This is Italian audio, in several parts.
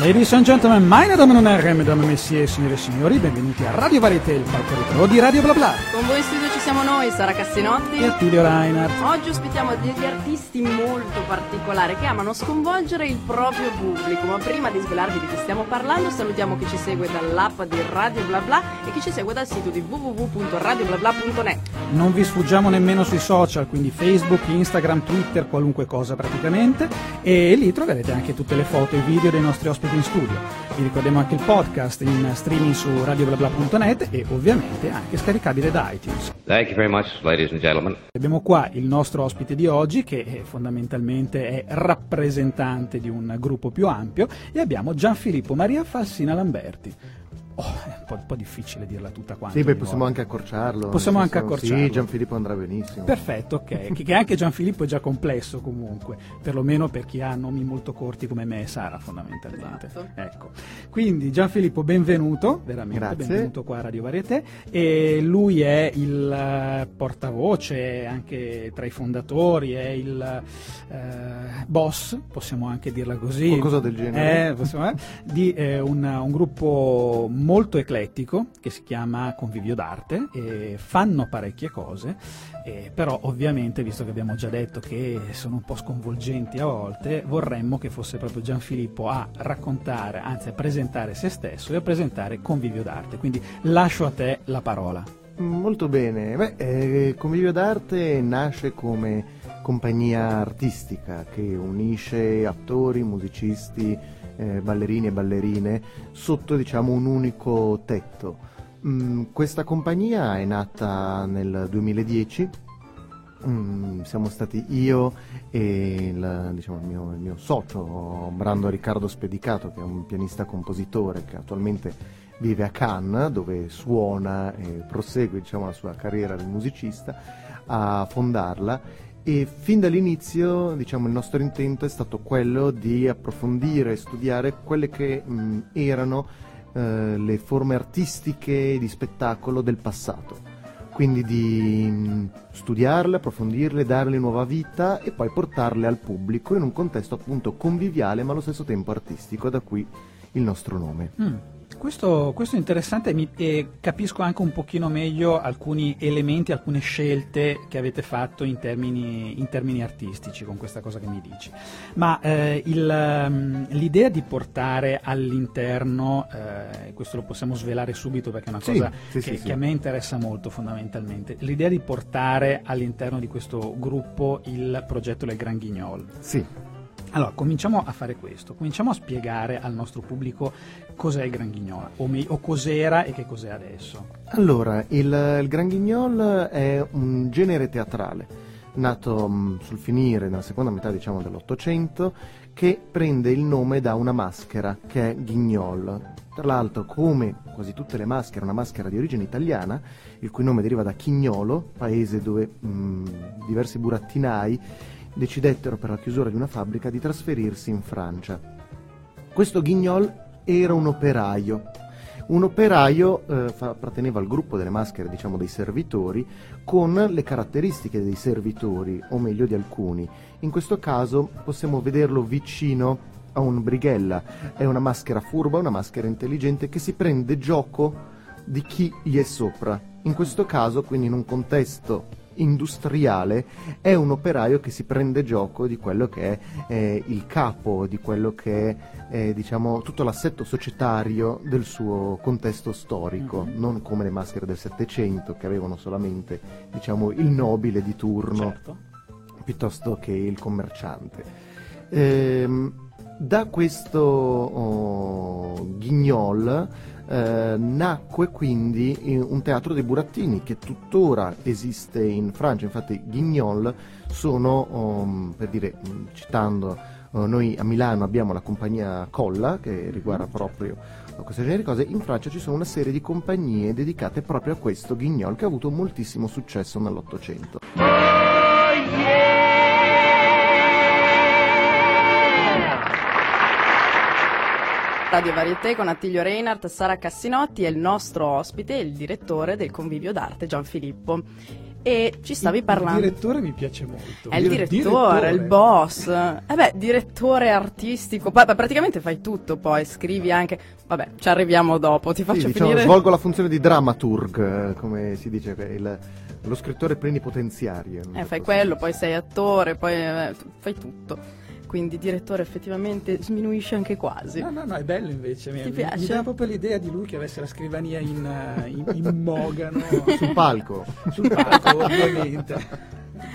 Ladies and gentlemen, meine Damen und Herren, mesdames messieurs, signore e signori, benvenuti a Radio Varieté, il palco retro di Radio Bla Bla. Con voi in studio ci siamo noi, Sara Cassinotti e Attilio Reinhardt. Oggi ospitiamo degli artisti molto particolari che amano sconvolgere il proprio pubblico, ma prima di svelarvi di chi stiamo parlando salutiamo chi ci segue dall'app di Radio Bla Bla e chi ci segue dal sito di www.radioblabla.net. Non vi sfuggiamo nemmeno sui social, quindi Facebook, Instagram, Twitter, qualunque cosa praticamente, e lì troverete anche tutte le foto e video dei nostri ospiti in studio. Vi ricordiamo anche il podcast in streaming su radioblabla.net e ovviamente anche scaricabile da iTunes. Thank you very much, ladies and gentlemen. Abbiamo qua il nostro ospite di oggi che fondamentalmente è rappresentante di un gruppo più ampio e abbiamo Gianfilippo Maria Falsina Lamberti. Oh, è un po', un po', difficile dirla tutta quanta. Sì, beh, possiamo anche accorciarlo. Possiamo anche accorciarlo. Sì, Gianfilippo andrà benissimo. Perfetto, ok. che anche Gianfilippo è già complesso comunque, perlomeno per chi ha nomi molto corti come me e Sara fondamentalmente. Esatto. Ecco. Quindi Gianfilippo, benvenuto, veramente Grazie. benvenuto qua a Radio Varieté. E lui è il uh, portavoce, anche tra i fondatori, è il uh, boss, possiamo anche dirla così. Qualcosa del genere. Eh, possiamo, eh, di eh, un, un gruppo molto eclettico che si chiama Convivio d'Arte fanno parecchie cose, però ovviamente, visto che abbiamo già detto che sono un po' sconvolgenti a volte, vorremmo che fosse proprio Gianfilippo a raccontare, anzi a presentare se stesso e a presentare Convivio d'Arte. Quindi lascio a te la parola. Molto bene. Beh, eh, Convivio d'Arte nasce come compagnia artistica che unisce attori, musicisti, eh, ballerini e ballerine sotto diciamo un unico tetto. Mm, questa compagnia è nata nel 2010. Mm, siamo stati io e il, diciamo, il, mio, il mio socio Brando Riccardo Spedicato che è un pianista compositore che attualmente vive a Cannes dove suona e prosegue diciamo, la sua carriera di musicista a fondarla e fin dall'inizio diciamo, il nostro intento è stato quello di approfondire e studiare quelle che mh, erano eh, le forme artistiche di spettacolo del passato. Quindi di mh, studiarle, approfondirle, darle nuova vita e poi portarle al pubblico in un contesto appunto conviviale ma allo stesso tempo artistico, da qui il nostro nome. Mm. Questo, questo, è interessante mi, e capisco anche un pochino meglio alcuni elementi, alcune scelte che avete fatto in termini, in termini artistici con questa cosa che mi dici. Ma eh, il, l'idea di portare all'interno, eh, questo lo possiamo svelare subito perché è una cosa sì, sì, che, sì, che a me interessa molto fondamentalmente, l'idea di portare all'interno di questo gruppo il progetto del Gran Ghignol. Sì. Allora, cominciamo a fare questo, cominciamo a spiegare al nostro pubblico cos'è il Gran Guignol, o, me- o cos'era e che cos'è adesso. Allora, il, il Gran Guignol è un genere teatrale, nato mh, sul finire, nella seconda metà diciamo, dell'Ottocento, che prende il nome da una maschera che è Guignol. Tra l'altro, come quasi tutte le maschere, una maschera di origine italiana, il cui nome deriva da Chignolo, paese dove mh, diversi burattinai decidettero per la chiusura di una fabbrica di trasferirsi in Francia. Questo Guignol era un operaio. Un operaio eh, apparteneva al gruppo delle maschere, diciamo, dei servitori, con le caratteristiche dei servitori, o meglio di alcuni. In questo caso possiamo vederlo vicino a un brighella. È una maschera furba, una maschera intelligente che si prende gioco di chi gli è sopra. In questo caso, quindi in un contesto industriale è un operaio che si prende gioco di quello che è eh, il capo, di quello che è eh, diciamo, tutto l'assetto societario del suo contesto storico, mm-hmm. non come le maschere del Settecento che avevano solamente diciamo, il nobile di turno certo. piuttosto che il commerciante. Ehm, da questo oh, Guignol eh, nacque quindi un teatro dei burattini che tuttora esiste in Francia, infatti Guignol sono, um, per dire, citando uh, noi a Milano abbiamo la compagnia Colla che riguarda proprio questo genere di cose, in Francia ci sono una serie di compagnie dedicate proprio a questo Guignol che ha avuto moltissimo successo nell'Ottocento. Radio Varieté con Attilio Reinhardt, Sara Cassinotti e il nostro ospite, il direttore del Convivio d'Arte Gianfilippo. E ci stavi parlando. Il direttore mi piace molto. È il direttore, direttore. il boss. Eh beh, direttore artistico. Beh, praticamente fai tutto, poi scrivi anche. Vabbè, ci arriviamo dopo. Ti faccio sì, diciamo, finire. Svolgo la funzione di dramaturg, come si dice, il, lo scrittore plenipotenziario. Eh, fai quello, poi sei attore, poi eh, fai tutto quindi direttore effettivamente sminuisce anche quasi. No, no, no, è bello invece. Mi, Ti piace? Mi dà proprio l'idea di lui che avesse la scrivania in, eh, in, in mogano. Sul palco. Sul palco, ovviamente.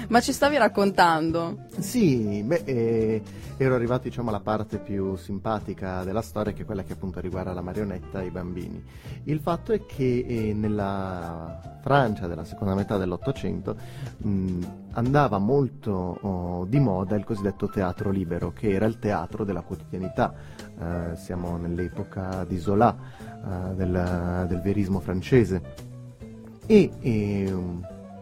Ma ci stavi raccontando? Sì, beh, eh, ero arrivato diciamo alla parte più simpatica della storia, che è quella che appunto riguarda la marionetta e i bambini. Il fatto è che eh, nella Francia della seconda metà dell'Ottocento mh, andava molto oh, di moda il cosiddetto teatro libero, che era il teatro della quotidianità. Eh, siamo nell'epoca di Zola, eh, del, del verismo francese. E, e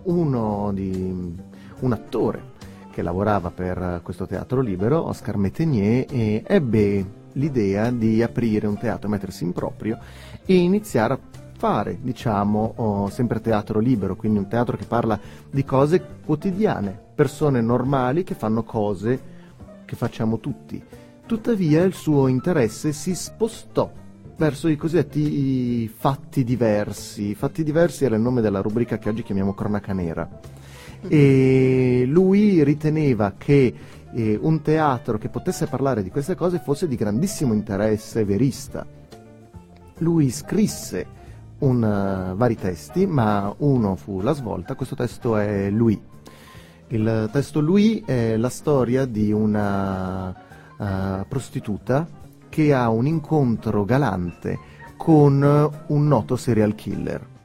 uno di un attore che lavorava per questo teatro libero, Oscar Metenier, ebbe l'idea di aprire un teatro, mettersi in proprio e iniziare a fare, diciamo, oh, sempre teatro libero, quindi un teatro che parla di cose quotidiane, persone normali che fanno cose che facciamo tutti. Tuttavia il suo interesse si spostò verso i cosiddetti fatti diversi. Fatti diversi era il nome della rubrica che oggi chiamiamo cronaca nera e lui riteneva che eh, un teatro che potesse parlare di queste cose fosse di grandissimo interesse verista. Lui scrisse un, uh, vari testi, ma uno fu la svolta, questo testo è Lui. Il testo Lui è la storia di una uh, prostituta che ha un incontro galante con un noto serial killer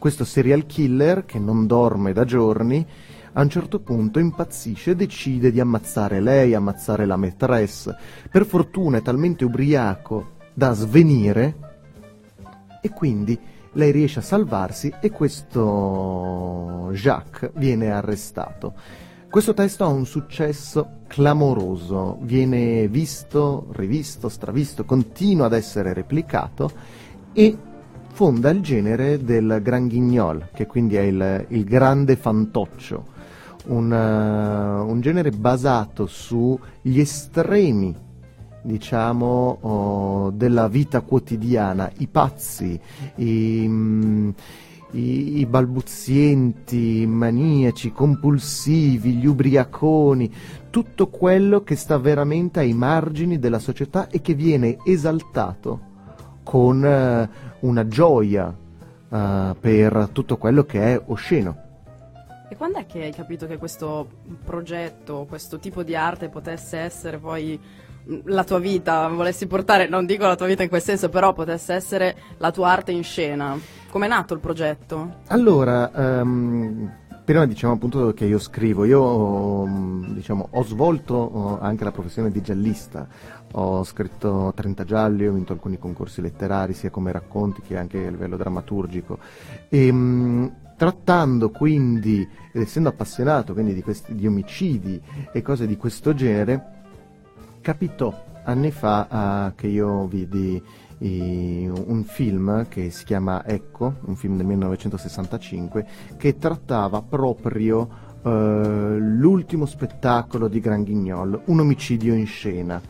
questo serial killer, che non dorme da giorni, a un certo punto impazzisce e decide di ammazzare lei, ammazzare la maîtresse. Per fortuna è talmente ubriaco da svenire e quindi lei riesce a salvarsi e questo Jacques viene arrestato. Questo testo ha un successo clamoroso, viene visto, rivisto, stravisto, continua ad essere replicato e fonda il genere del Grand Guignol, che quindi è il, il grande fantoccio, un, uh, un, genere basato sugli estremi, diciamo, oh, della vita quotidiana, i pazzi, i, mm, i, i balbuzienti, i maniaci, compulsivi, gli ubriaconi, tutto quello che sta veramente ai margini della società e che viene esaltato con uh, una gioia uh, per tutto quello che è osceno. E quando è che hai capito che questo progetto, questo tipo di arte potesse essere poi la tua vita, volessi portare, non dico la tua vita in quel senso, però potesse essere la tua arte in scena? Come è nato il progetto? Allora, um, prima diciamo appunto che io scrivo, io diciamo, ho svolto anche la professione di giallista, ho scritto 30 gialli, ho vinto alcuni concorsi letterari sia come racconti che anche a livello drammaturgico e mh, trattando quindi, ed essendo appassionato quindi di, questi, di omicidi e cose di questo genere, capitò anni fa uh, che io vidi un film che si chiama Ecco, un film del 1965, che trattava proprio uh, l'ultimo spettacolo di Gran Guignol, un omicidio in scena.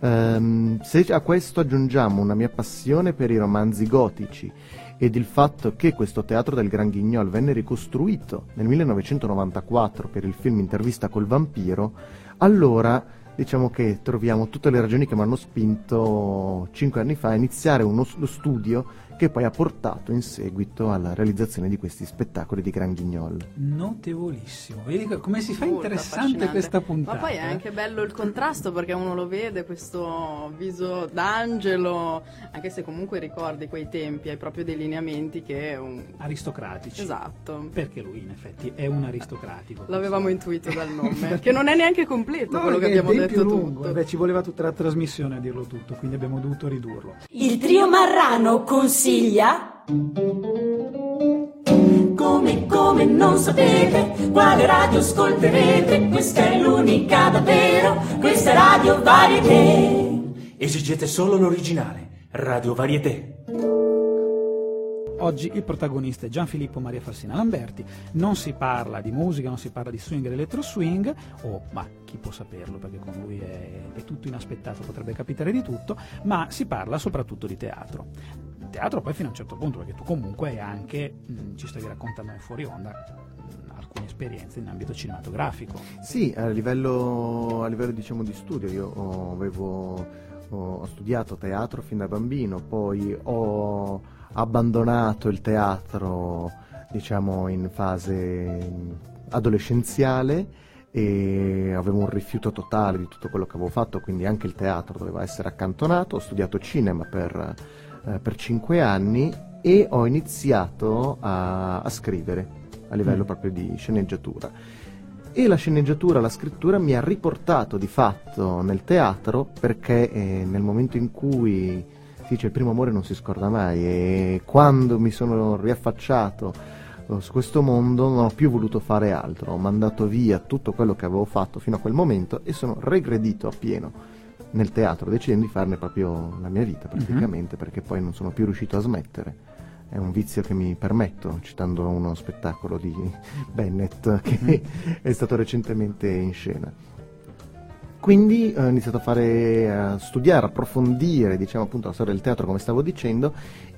Um, se a questo aggiungiamo una mia passione per i romanzi gotici ed il fatto che questo teatro del Gran Guignol venne ricostruito nel 1994 per il film Intervista col vampiro, allora diciamo che troviamo tutte le ragioni che mi hanno spinto cinque anni fa a iniziare uno, lo studio che poi ha portato in seguito alla realizzazione di questi spettacoli di Gran Guignol. Notevolissimo, vedi come si fa Molto interessante questa puntata. Ma poi è anche bello il contrasto perché uno lo vede, questo viso d'angelo, anche se comunque ricordi quei tempi, hai proprio dei lineamenti che... Un... Aristocratici. Esatto. Perché lui in effetti è un aristocratico. L'avevamo intuito dal nome, che non è neanche completo no, quello che abbiamo detto lungo. Beh, ci voleva tutta la trasmissione a dirlo tutto, quindi abbiamo dovuto ridurlo. Il trio Marrano consiglia consiglia? Come, come non sapete quale radio ascolterete? Questa è l'unica davvero, questa è Radio Varieté. Esigete solo l'originale, Radio Varieté. Oggi il protagonista è Gianfilippo Maria Farsina Lamberti. Non si parla di musica, non si parla di swing e electro swing, o ma chi può saperlo perché con lui è, è tutto inaspettato, potrebbe capitare di tutto, ma si parla soprattutto di teatro. Teatro poi fino a un certo punto, perché tu comunque hai anche, mh, ci stavi raccontando fuori onda, mh, alcune esperienze in ambito cinematografico. Sì, a livello, a livello diciamo di studio io avevo, ho, studiato teatro fin da bambino, poi ho abbandonato il teatro diciamo in fase adolescenziale e avevo un rifiuto totale di tutto quello che avevo fatto, quindi anche il teatro doveva essere accantonato. Ho studiato cinema per, eh, per cinque anni e ho iniziato a, a scrivere a livello mm. proprio di sceneggiatura. E la sceneggiatura, la scrittura mi ha riportato di fatto nel teatro perché eh, nel momento in cui si dice il primo amore non si scorda mai e quando mi sono riaffacciato eh, su questo mondo non ho più voluto fare altro, ho mandato via tutto quello che avevo fatto fino a quel momento e sono regredito appieno nel teatro, decidendo di farne proprio la mia vita praticamente, uh-huh. perché poi non sono più riuscito a smettere. È un vizio che mi permetto, citando uno spettacolo di Bennett che uh-huh. è stato recentemente in scena. Quindi ho iniziato a, fare, a studiare, approfondire diciamo, appunto, la storia del teatro, come stavo dicendo,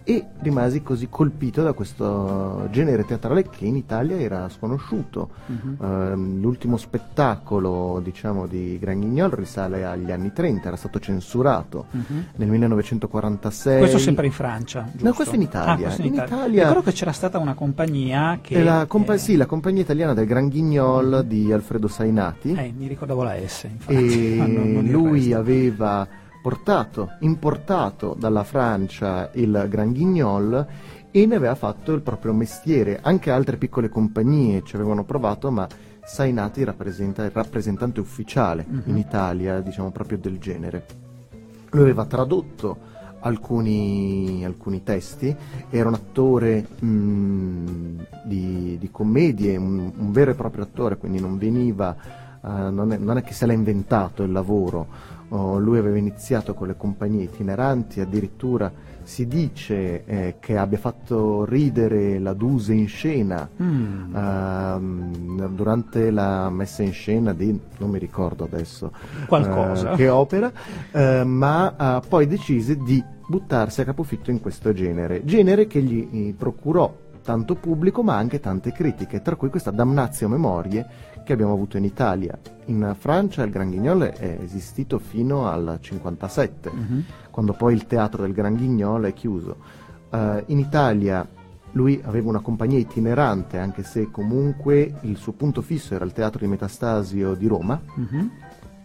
e rimasi così colpito da questo genere teatrale che in Italia era sconosciuto. Uh-huh. Uh, l'ultimo spettacolo diciamo, di Gran Guignol risale agli anni 30, era stato censurato uh-huh. nel 1946. Questo sempre in Francia, giusto? No, questo in Italia. Ah, in in Italia. Italia... Ricordo che c'era stata una compagnia che... La compa- eh... Sì, la compagnia italiana del Gran Guignol uh-huh. di Alfredo Sainati. Eh, mi ricordavo la S, infatti. E non, non lui aveva portato, importato dalla Francia il Gran Guignol e ne aveva fatto il proprio mestiere. Anche altre piccole compagnie ci avevano provato, ma Sainati rappresenta il rappresentante ufficiale uh-huh. in Italia, diciamo proprio del genere. Lui aveva tradotto alcuni, alcuni testi, era un attore mh, mm, di, di, commedie, un, un, vero e proprio attore, quindi non veniva, uh, non, è, non è che se l'ha inventato il lavoro, Oh, lui aveva iniziato con le compagnie itineranti, addirittura si dice eh, che abbia fatto ridere la Duse in scena. Mm. uh, durante la messa in scena di, non mi ricordo adesso uh, che opera, uh, ma poi decise di buttarsi a capofitto in questo genere, genere che gli procurò tanto pubblico ma anche tante critiche, tra cui questa Damnatio Memorie che abbiamo avuto in Italia. In Francia il Gran Guignol è esistito fino al 57, uh-huh. quando poi il teatro del Gran Guignol è chiuso. Uh, in Italia lui aveva una compagnia itinerante, anche se comunque il suo punto fisso era il teatro di Metastasio di Roma. Uh-huh.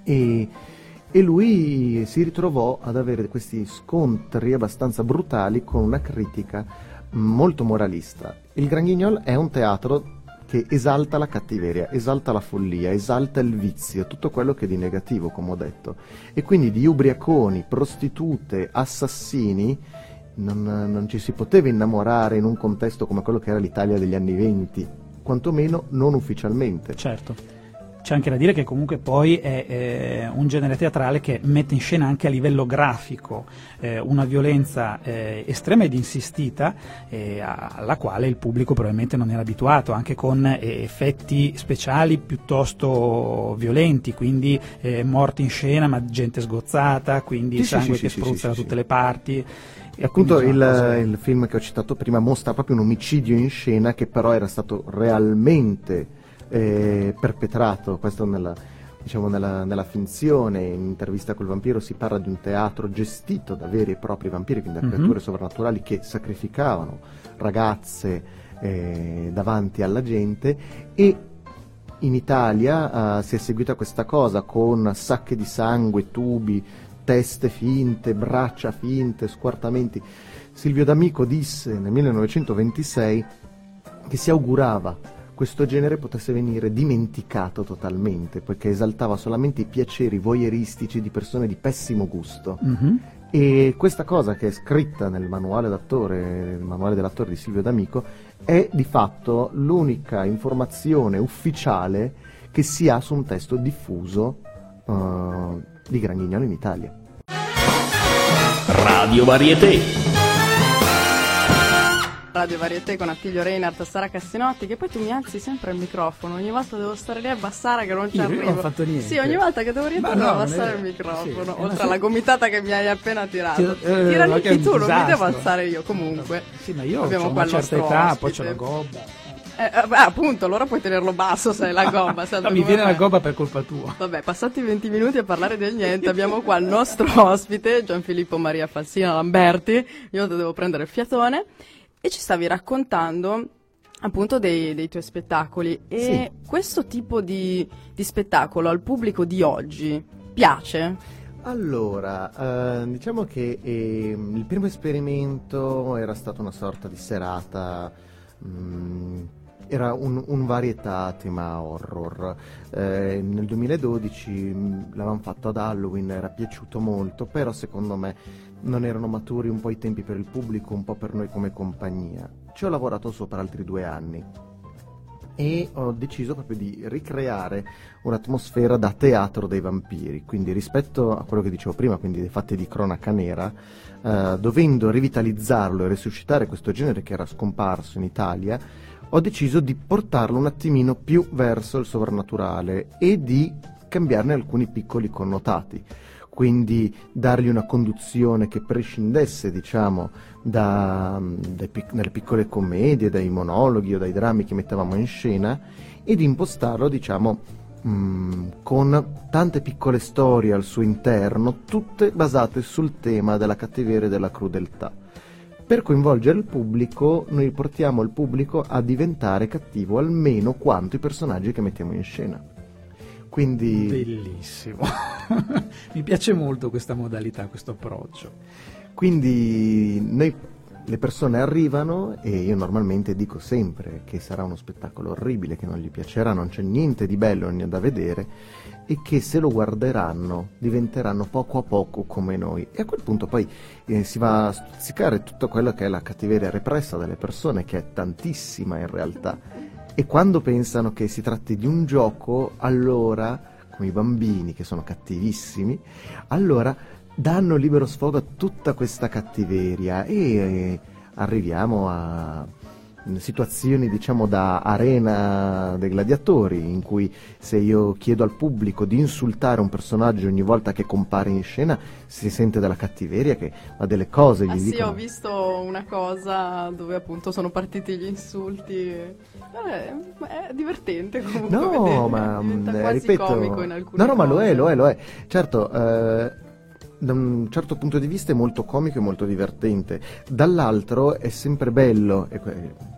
E, e lui si ritrovò ad avere questi scontri abbastanza brutali con una critica molto moralista. Il Gran Guignol è un teatro che esalta la cattiveria, esalta la follia, esalta il vizio, tutto quello che è di negativo, come ho detto. E quindi di ubriaconi, prostitute, assassini non, non ci si poteva innamorare in un contesto come quello che era l'Italia degli anni venti, quantomeno non ufficialmente. Certo. C'è anche da dire che comunque poi è eh, un genere teatrale che mette in scena anche a livello grafico eh, una violenza eh, estrema ed insistita eh, alla quale il pubblico probabilmente non era abituato, anche con eh, effetti speciali piuttosto violenti, quindi eh, morti in scena ma gente sgozzata, quindi sì, sangue sì, che sì, spruzza da tutte le parti. E appunto il, cosa... il film che ho citato prima mostra proprio un omicidio in scena che però era stato realmente eh, perpetrato, questo nella, diciamo nella, nella, finzione, in intervista col vampiro si parla di un teatro gestito da veri e propri vampiri, quindi da mm-hmm. creature sovrannaturali che sacrificavano ragazze eh, davanti alla gente e in Italia uh, si è seguita questa cosa con sacche di sangue, tubi, teste finte, braccia finte, squartamenti. Silvio D'Amico disse nel 1926 che si augurava questo genere potesse venire dimenticato totalmente, poiché esaltava solamente i piaceri voyeuristici di persone di pessimo gusto. Mm-hmm. E questa cosa che è scritta nel manuale d'attore, nel manuale dell'attore di Silvio D'Amico, è di fatto l'unica informazione ufficiale che si ha su un testo diffuso uh, di Gran Guignolo in Italia. Radio Varieté Radio Varieté con Attilio Reinhardt, Sara Cassinotti, che poi tu mi alzi sempre il microfono, ogni volta devo stare lì a abbassare che non ci Io arrivo. non ho fatto niente. Sì, ogni volta che devo rientrare no, devo non è abbassare il microfono, Sì, oltre alla gomitata che mi hai appena tirato. Ti- eh, è un tu, non mi devo alzare io, comunque. Sì, ma io Abbiamo ho qua una certa età, poi ospite. la gobba. Eh, eh, appunto, allora puoi tenerlo basso se hai la gobba. No, mi viene la fai? gobba per colpa tua. Vabbè, passati 20 minuti a parlare del niente, abbiamo qua il nostro ospite, Gianfilippo Maria Falsina Lamberti. Io devo prendere il fiatone. E ci stavi raccontando appunto dei, dei tuoi spettacoli. E questo tipo di, di spettacolo al pubblico di oggi piace? Allora, eh, diciamo che ehm, il primo esperimento era stato una sorta di serata, mm, era un, un varietà tema horror. Eh, nel 2012 mm, l'avevamo fatto ad Halloween, era piaciuto molto, però secondo me non erano maturi un po' i tempi per il pubblico, un po' per noi come compagnia. Ci ho lavorato per altri due anni e ho deciso proprio di ricreare un'atmosfera da teatro dei vampiri, quindi rispetto a quello che dicevo prima, quindi dei fatti di cronaca nera, eh, dovendo rivitalizzarlo e resuscitare questo genere che era scomparso in Italia, ho deciso di portarlo un attimino più verso il sovrannaturale e di cambiarne alcuni piccoli connotati. Quindi dargli una conduzione che prescindesse, diciamo, da, pic- dalle piccole commedie, dai monologhi o dai drammi che mettevamo in scena e di impostarlo, diciamo, mm, con tante piccole storie al suo interno, tutte basate sul tema della cattiveria e della crudeltà. Per coinvolgere il pubblico, noi portiamo il pubblico a diventare cattivo almeno quanto i personaggi che mettiamo in scena. Quindi Bellissimo. Mi piace molto questa modalità, questo approccio. Quindi noi, le persone arrivano e io normalmente dico sempre che sarà uno spettacolo orribile, che non gli piacerà, non c'è niente di bello da vedere e che se lo guarderanno diventeranno poco a poco come noi. E a quel punto poi eh, si va a stuzzicare tutto quello che è la cattiveria repressa delle persone, che è tantissima in realtà. E quando pensano che si tratti di un gioco, allora, come i bambini che sono cattivissimi, allora danno libero sfogo a tutta questa cattiveria. E eh, arriviamo a situazioni diciamo da arena dei gladiatori in cui se io chiedo al pubblico di insultare un personaggio ogni volta che compare in scena si sente della cattiveria che ha delle cose gli Ah sì, dicono ho visto una cosa dove appunto sono partiti gli insulti. Eh, è divertente comunque. No, vedere, ma mm, quasi ripeto, comico in alcune no, no, ma lo è, lo è, lo è. Certo, eh, da un certo punto di vista è molto comico e molto divertente. Dall'altro è sempre bello, e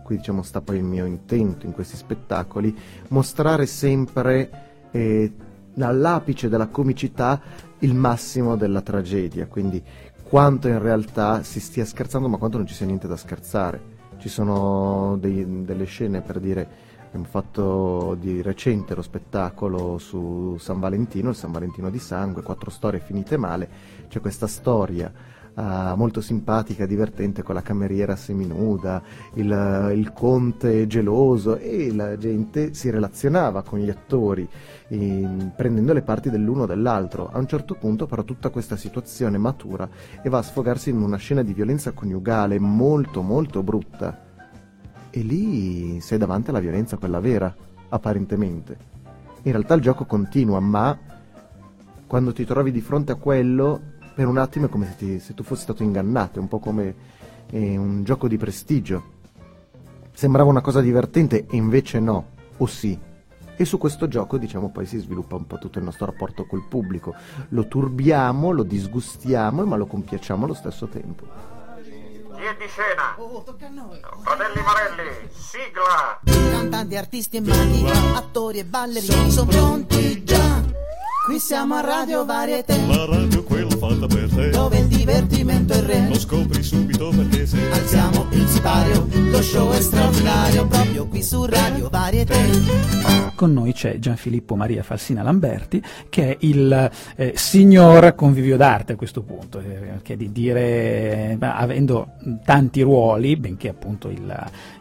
qui diciamo sta poi il mio intento in questi spettacoli, mostrare sempre eh, all'apice della comicità il massimo della tragedia, quindi quanto in realtà si stia scherzando ma quanto non ci sia niente da scherzare. Ci sono dei- delle scene per dire Abbiamo fatto di recente lo spettacolo su San Valentino, il San Valentino di sangue, quattro storie finite male. C'è questa storia eh, molto simpatica, divertente con la cameriera seminuda, il, il conte geloso e la gente si relazionava con gli attori eh, prendendo le parti dell'uno o dell'altro. A un certo punto però tutta questa situazione matura e va a sfogarsi in una scena di violenza coniugale molto molto brutta. E lì sei davanti alla violenza, quella vera, apparentemente. In realtà il gioco continua, ma quando ti trovi di fronte a quello, per un attimo è come se, ti- se tu fossi stato ingannato, è un po' come eh, un gioco di prestigio. Sembrava una cosa divertente e invece no, o sì. E su questo gioco, diciamo, poi si sviluppa un po' tutto il nostro rapporto col pubblico. Lo turbiamo, lo disgustiamo, ma lo compiacciamo allo stesso tempo. È di scena? Fratelli Marelli, sigla! Cantanti, artisti e maghi, attori e ballerini sono pronti già. Qui siamo a Radio Varietà, La radio quella fatta per te dove il divertimento è il re. Lo scopri subito Con noi c'è Gianfilippo Maria Falsina Lamberti, che è il eh, signor convivio d'arte a questo punto, eh, che di dire, beh, avendo tanti ruoli, benché appunto il,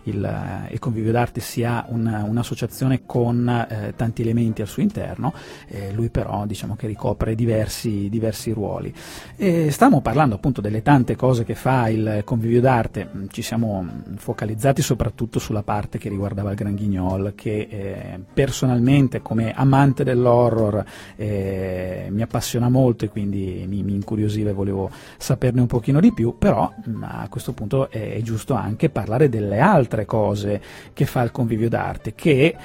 il, eh, il Convivio d'Arte sia un- un'associazione con eh, tanti elementi al suo interno, eh, lui però diciamo che ricopre diversi, diversi ruoli. E stavamo parlando appunto delle tante cose che fa il Convivio d'Arte, Mm, ci siamo mm, focalizzati soprattutto sulla parte che riguardava il Gran Guignol, che eh, personalmente come amante dell'horror eh, mi appassiona molto e quindi mi, mi incuriosiva e volevo saperne un pochino di più, però mm, a questo punto è giusto anche parlare delle altre cose che fa il Convivio d'Arte, che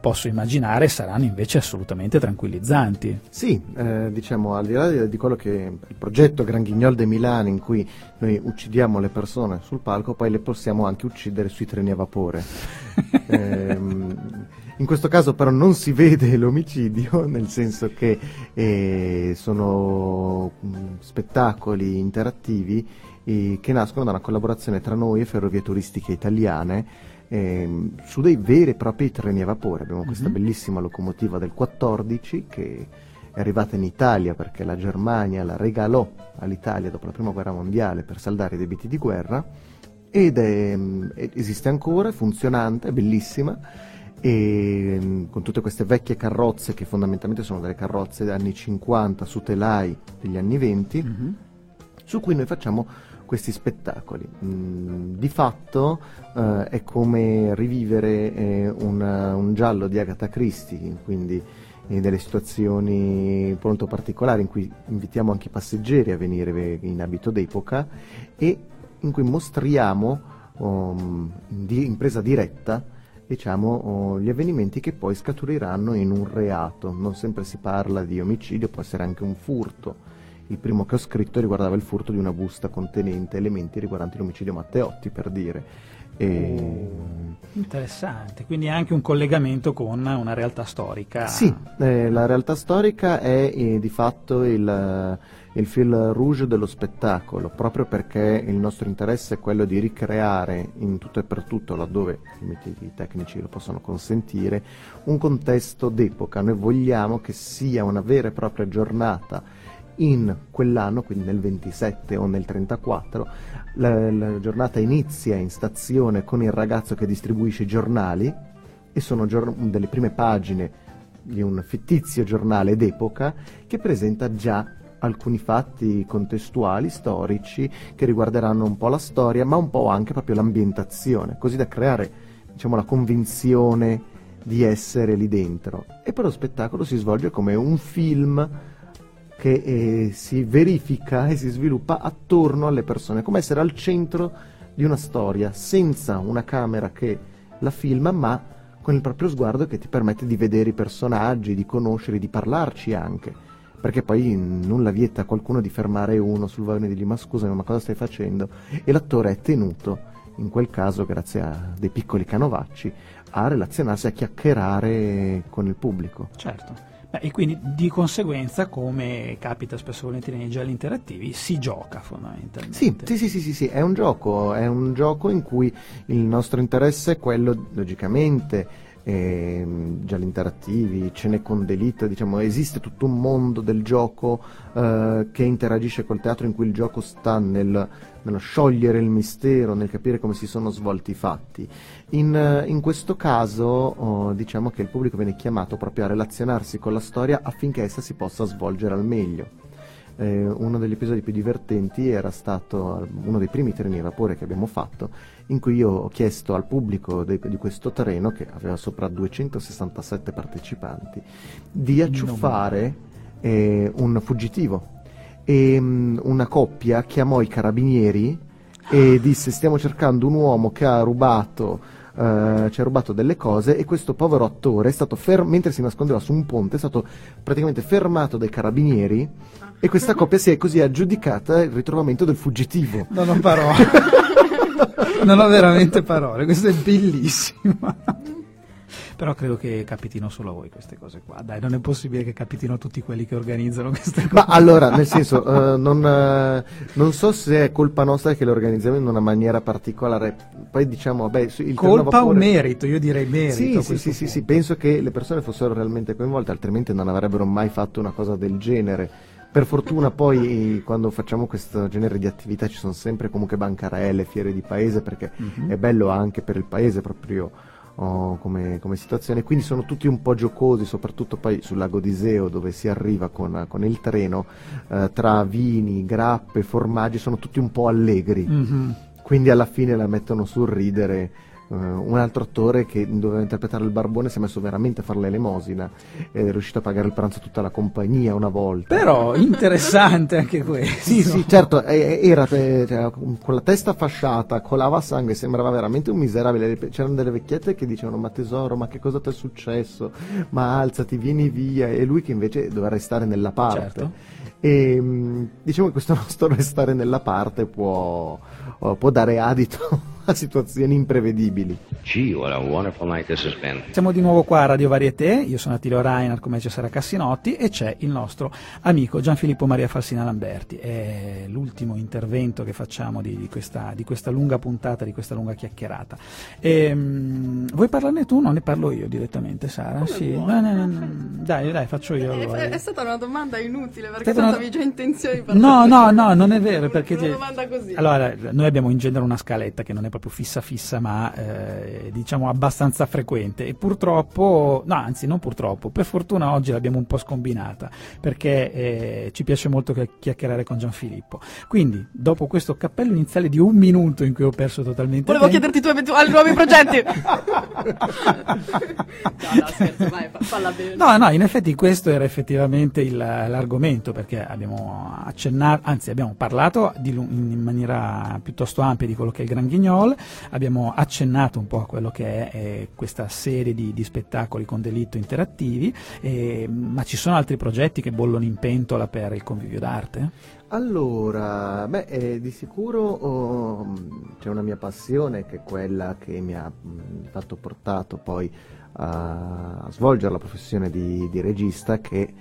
posso immaginare saranno invece assolutamente tranquillizzanti. Sì, eh, diciamo al di là di, di quello che il progetto Gran Guignol de Milano in cui noi uccidiamo le persone sul palco, poi le possiamo anche uccidere sui treni a vapore. Ehm, in questo caso però non si vede l'omicidio, nel senso che eh, sono mh, spettacoli interattivi eh, che nascono da una collaborazione tra noi e Ferrovie Turistiche Italiane ehm, su dei veri e propri treni a vapore. Abbiamo questa Mhm. bellissima locomotiva del 14 che è arrivata in Italia perché la Germania la regalò all'Italia dopo la prima guerra mondiale per saldare i debiti di guerra ed è, mm, esiste ancora, è funzionante, è bellissima e mm, con tutte queste vecchie carrozze che fondamentalmente sono delle carrozze degli anni 50 su telai degli anni 20 Mhm. su cui noi facciamo questi spettacoli. Mm, di fatto eh, è come rivivere eh, un, un giallo di Agatha Christie, quindi eh, delle situazioni molto particolari in cui invitiamo anche i passeggeri a venire in abito d'epoca e in cui mostriamo um, di- in presa diretta diciamo, oh, gli avvenimenti che poi scaturiranno in un reato. Non sempre si parla di omicidio, può essere anche un furto. Il primo che ho scritto riguardava il furto di una busta contenente elementi riguardanti l'omicidio Matteotti, per dire. E... Interessante, quindi anche un collegamento con una realtà storica. Sì, eh, la realtà storica è eh, di fatto il, il fil rouge dello spettacolo, proprio perché il nostro interesse è quello di ricreare in tutto e per tutto, laddove i limiti tecnici lo possono consentire, un contesto d'epoca. Noi vogliamo che sia una vera e propria giornata in quell'anno, quindi nel 27 o nel 34, la, la giornata inizia in stazione con il ragazzo che distribuisce i giornali e sono gior- delle prime pagine di un fittizio giornale d'epoca che presenta già alcuni fatti contestuali, storici, che riguarderanno un po' la storia, ma un po' anche proprio l'ambientazione, così da creare diciamo, la convinzione di essere lì dentro. E poi lo spettacolo si svolge come un film che eh, si verifica e si sviluppa attorno alle persone, come essere al centro di una storia, senza una camera che la filma, ma con il proprio sguardo che ti permette di vedere i personaggi, di conoscere, di parlarci anche. Perché poi nulla vieta a qualcuno di fermare uno sul vagone e dirgli ma scusami ma cosa stai facendo? E l'attore è tenuto, in quel caso grazie a dei piccoli canovacci, a relazionarsi, a chiacchierare con il pubblico. Certo. Beh, e quindi di conseguenza, come capita spesso volentieri nei gialli interattivi, si gioca fondamentalmente. Sì, sì, sì, sì, sì, è un gioco, è un gioco in cui il nostro interesse è quello, logicamente, ehm, gialli interattivi, cene con delitto, diciamo, esiste tutto un mondo del gioco eh, che interagisce col teatro in cui il gioco sta nel, nello sciogliere il mistero, nel capire come si sono svolti i fatti. In, eh, in questo caso oh, diciamo che il pubblico viene chiamato proprio a relazionarsi con la storia affinché essa si possa svolgere al meglio. Eh, uno degli episodi più divertenti era stato uno dei primi treni a vapore che abbiamo fatto, in cui io ho chiesto al pubblico de- di questo treno, che aveva sopra 267 partecipanti, di acciuffare eh, un fuggitivo. E mh, una coppia chiamò i carabinieri e disse stiamo cercando un uomo che ha rubato eh, ci ha rubato delle cose e questo povero attore è stato fer- mentre si nascondeva su un ponte è stato praticamente fermato dai carabinieri e questa coppia si è così aggiudicata il ritrovamento del fuggitivo Non ho parole. non ho veramente parole, questo è bellissimo. Però credo che capitino solo a voi queste cose qua. Dai, non è possibile che capitino a tutti quelli che organizzano queste cose. ma allora nel senso eh, non, eh, non so se è colpa nostra che le organizziamo in una maniera particolare poi diciamo vabbè il Colpa o merito? Io direi merito. Sì, sì, sì, sì, sì, penso che le persone fossero realmente coinvolte, altrimenti non avrebbero mai fatto una cosa del genere. Per fortuna poi quando facciamo questo genere di attività ci sono sempre comunque bancarelle, fiere di paese perché Mhm. è bello anche per il paese proprio oh, come, come situazione, quindi sono tutti un po' giocosi, soprattutto poi sul lago di Iseo dove si arriva con, con il treno, eh, tra vini, grappe, formaggi, sono tutti un po' allegri, Mhm. quindi alla fine la mettono sul ridere. Eh, un altro attore che doveva interpretare il barbone si è messo veramente a fare l'elemosina ed è riuscito a pagare il pranzo a tutta la compagnia una volta. Però interessante anche questo. Sì, sì, certo, eh, era eh, cioè, con la testa fasciata, colava sangue, sembrava veramente un miserabile. C'erano delle vecchiette che dicevano: Ma tesoro, ma che cosa ti è successo? Ma alzati, vieni via. E lui che invece doveva restare nella parte. Certo. E mh, diciamo che questo nostro restare nella parte può, può dare adito a situazioni imprevedibili. Gee, what a wonderful night this has been. Siamo di nuovo qua a Radio Varieté, io sono Attilio Reinhardt come Cesare Cassinotti e c'è il nostro amico Gianfilippo Maria Falsina Lamberti. È l'ultimo intervento che facciamo di, di questa, di questa lunga puntata, di questa lunga chiacchierata. Ehm, vuoi parlarne tu? No, ne parlo io direttamente, Sara? Sì. No, no, no, no. Dai, dai, faccio io. È, allora. è stata una domanda inutile perché una- avevi già intenzione di No, parlare. no, no, non è vero perché Una domanda così. Allora, noi abbiamo in genere una scaletta che non è proprio fissa fissa, ma eh, diciamo abbastanza frequente e purtroppo, no, anzi, non purtroppo, per fortuna oggi l'abbiamo un po' scombinata perché eh, ci piace molto chi- chiacchierare con Gianfilippo. Quindi, dopo questo cappello iniziale di un minuto in cui ho perso totalmente Volevo tempo- chiederti tuoi eventuali nuovi progetti. no, no, scherzo, vai, falla bene. No, no, in effetti questo era effettivamente il- l'argomento perché abbiamo accennato, anzi abbiamo parlato di in maniera piuttosto ampia di quello che è il Gran Guignol, abbiamo accennato un po' a quello che è eh, questa serie di, di spettacoli con delitto interattivi, eh, ma ci sono altri progetti che bollono in pentola per il convivio d'arte? Allora, beh, eh, di sicuro oh, c'è una mia passione che è quella che mi ha mh, fatto portato poi a, a svolgere la professione di, di regista che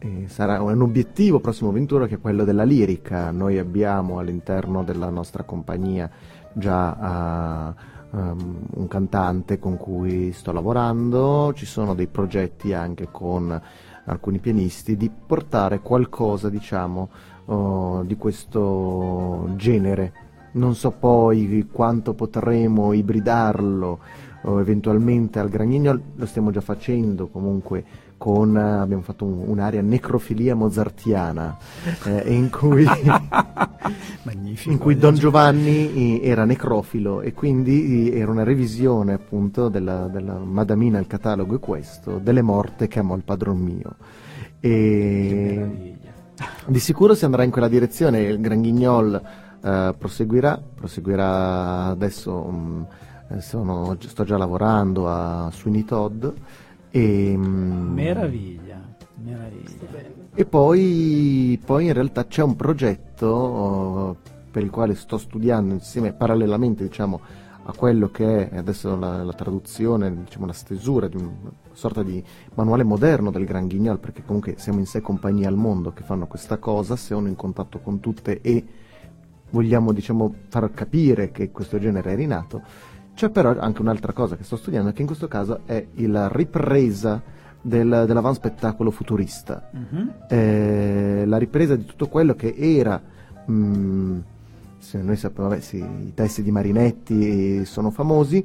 eh, sarà un obiettivo prossimo avventura che è quello della lirica. Noi abbiamo all'interno della nostra compagnia già ah, um, un cantante con cui sto lavorando, ci sono dei progetti anche con alcuni pianisti di portare qualcosa, diciamo, oh, di questo genere. Non so poi quanto potremo ibridarlo o eventualmente al Granignol, lo stiamo già facendo comunque con, eh, abbiamo fatto un- un'area necrofilia mozartiana eh, in cui in cui Don Giovanni era necrofilo e quindi era una revisione appunto della, della Madamina, il catalogo è questo, delle morte che amò il padron mio. E di sicuro si andrà in quella direzione, il Gran Guignol eh, proseguirà, proseguirà adesso, mm, eh, sono- sto già lavorando a Sweeney Todd e, mm, Meraviglia, meraviglia. e poi, poi in realtà c'è un progetto oh, per il quale sto studiando insieme, parallelamente diciamo, a quello che è adesso la, la traduzione, diciamo, la stesura di una sorta di manuale moderno del Gran Guignol, perché comunque siamo in sei compagnie al mondo che fanno questa cosa, sono in contatto con tutte e vogliamo diciamo, far capire che questo genere è rinato. C'è però anche un'altra cosa che sto studiando, che in questo caso è la ripresa del, dell'avanspettacolo futurista Mhm. eh, la ripresa di tutto quello che era mm, se noi sappiamo vabbè, sì, i testi di Marinetti sono famosi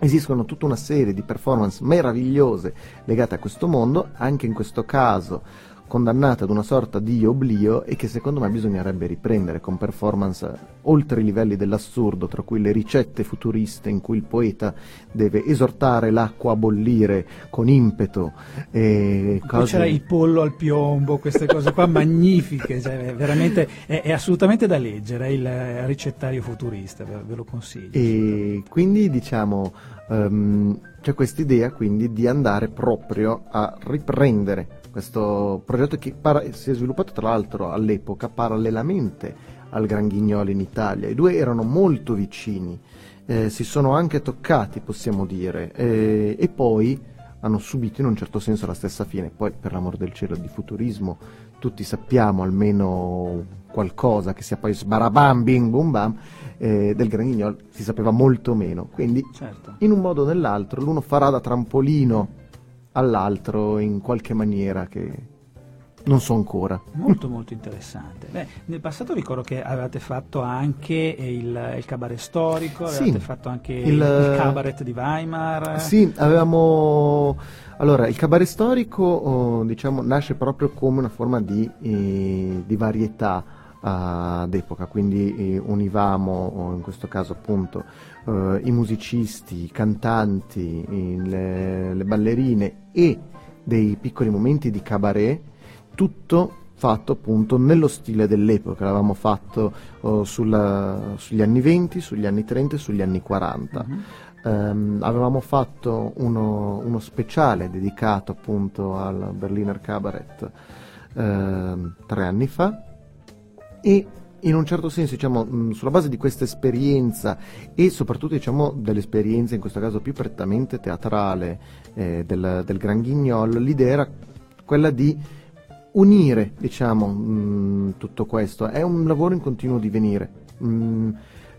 esistono tutta una serie di performance meravigliose legate a questo mondo anche in questo caso condannate ad una sorta di oblio e che secondo me bisognerebbe riprendere con performance oltre i livelli dell'assurdo, tra cui le ricette futuriste in cui il poeta deve esortare l'acqua a bollire con impeto e cose... c'era il pollo al piombo, queste cose qua magnifiche, cioè, veramente è, è assolutamente da leggere, il ricettario futurista, ve, lo consiglio. E quindi diciamo ehm, c'è questa idea quindi di andare proprio a riprendere questo progetto che para- si è sviluppato tra l'altro all'epoca parallelamente al Gran Guignolo in Italia. I due erano molto vicini, eh, si sono anche toccati possiamo dire e, e poi hanno subito in un certo senso la stessa fine. Poi per l'amor del cielo di futurismo tutti sappiamo almeno qualcosa che sia poi sbarabam bing boom bam eh, del Gran Guignol si sapeva molto meno. Quindi Certo. in un modo o nell'altro l'uno farà da trampolino all'altro in qualche maniera che non so ancora. Molto molto interessante. Beh, nel passato ricordo che avevate fatto anche il, il cabaret storico, Sì. avevate fatto anche il, Il- il cabaret di Weimar. Sì, avevamo... Allora, il cabaret storico, oh, diciamo, nasce proprio come una forma di, eh, di varietà ah, d'epoca, quindi eh, univamo, in questo caso appunto, eh, i musicisti, i cantanti, i- le, le ballerine e dei piccoli momenti di cabaret, tutto fatto appunto nello stile dell'epoca, l'avevamo fatto oh, sulla- sugli anni 20, sugli anni 30 e sugli anni 40. Ehm, avevamo fatto uno, uno speciale dedicato appunto al Berliner Cabaret ehm, tre anni fa e in un certo senso diciamo mh, sulla base di questa esperienza e soprattutto diciamo dell'esperienza in questo caso più prettamente teatrale eh, del, del Gran Guignol l'idea era quella di unire diciamo mh, tutto questo. È un lavoro in continuo divenire. Mh,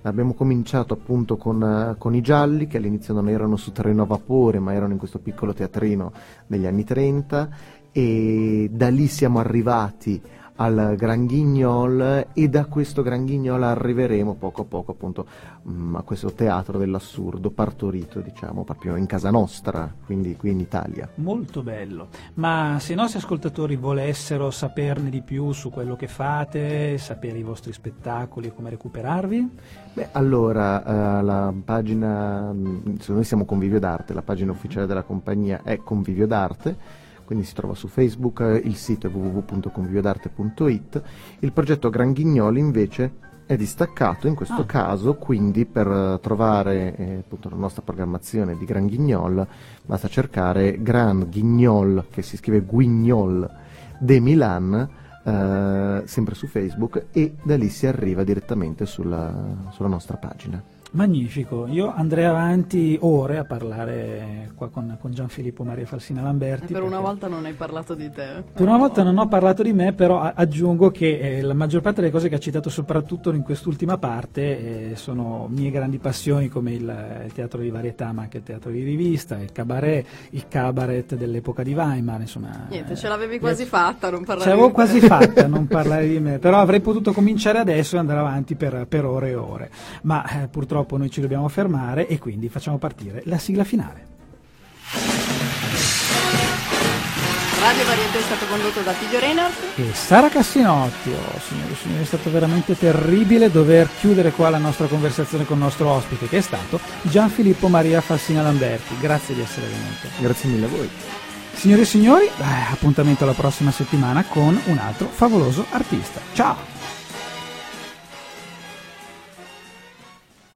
Abbiamo cominciato appunto con, con i gialli che all'inizio non erano su terreno a vapore ma erano in questo piccolo teatrino degli anni 30 e da lì siamo arrivati al Gran Guignol e da questo Gran Guignol arriveremo poco a poco appunto mm, a questo teatro dell'assurdo partorito diciamo proprio in casa nostra, quindi qui in Italia. Molto bello. Ma se i nostri ascoltatori volessero saperne di più su quello che fate, sapere i vostri spettacoli e come recuperarvi, Beh, allora, eh, la pagina, mh, se noi siamo Convivio d'Arte, la pagina ufficiale della compagnia è Convivio d'Arte, quindi si trova su Facebook, eh, il sito è www.conviviodarte.it. Il progetto Gran Ghignoli invece è distaccato in questo Ah. caso, quindi per eh, trovare eh, appunto la nostra programmazione di Gran Guignol basta cercare Gran Guignol, che si scrive Guignol de Milan, eh, sempre su Facebook e da lì si arriva direttamente sulla, sulla nostra pagina. Magnifico. Io andrei avanti ore a parlare qua con, con Gianfilippo Maria Falsina Lamberti. Per una volta non hai parlato di te. Per una volta non ho parlato di me, però aggiungo che eh, la maggior parte delle cose che ha citato, soprattutto in quest'ultima parte, eh, sono mie grandi passioni come il, eh, il teatro di varietà, ma anche il teatro di rivista, il cabaret, il cabaret dell'epoca di Weimar, insomma. Niente, eh, ce l'avevi quasi fatta, non parlare Ce l'avevo di te. quasi fatta a non parlare di me, però avrei potuto cominciare adesso e andare avanti per, per ore e ore. Ma eh, purtroppo noi ci dobbiamo fermare e quindi facciamo partire la sigla finale. Radio Varietà è stato condotto da Tidio Reinhardt. E Sara Cassinotti, oh, signori e signori, è stato veramente terribile dover chiudere qua la nostra conversazione con il nostro ospite, che è stato Gianfilippo Maria Falsina Lamberti. Grazie di essere venuto. Grazie mille a voi. Signore e signori, eh, appuntamento alla prossima settimana con un altro favoloso artista. Ciao!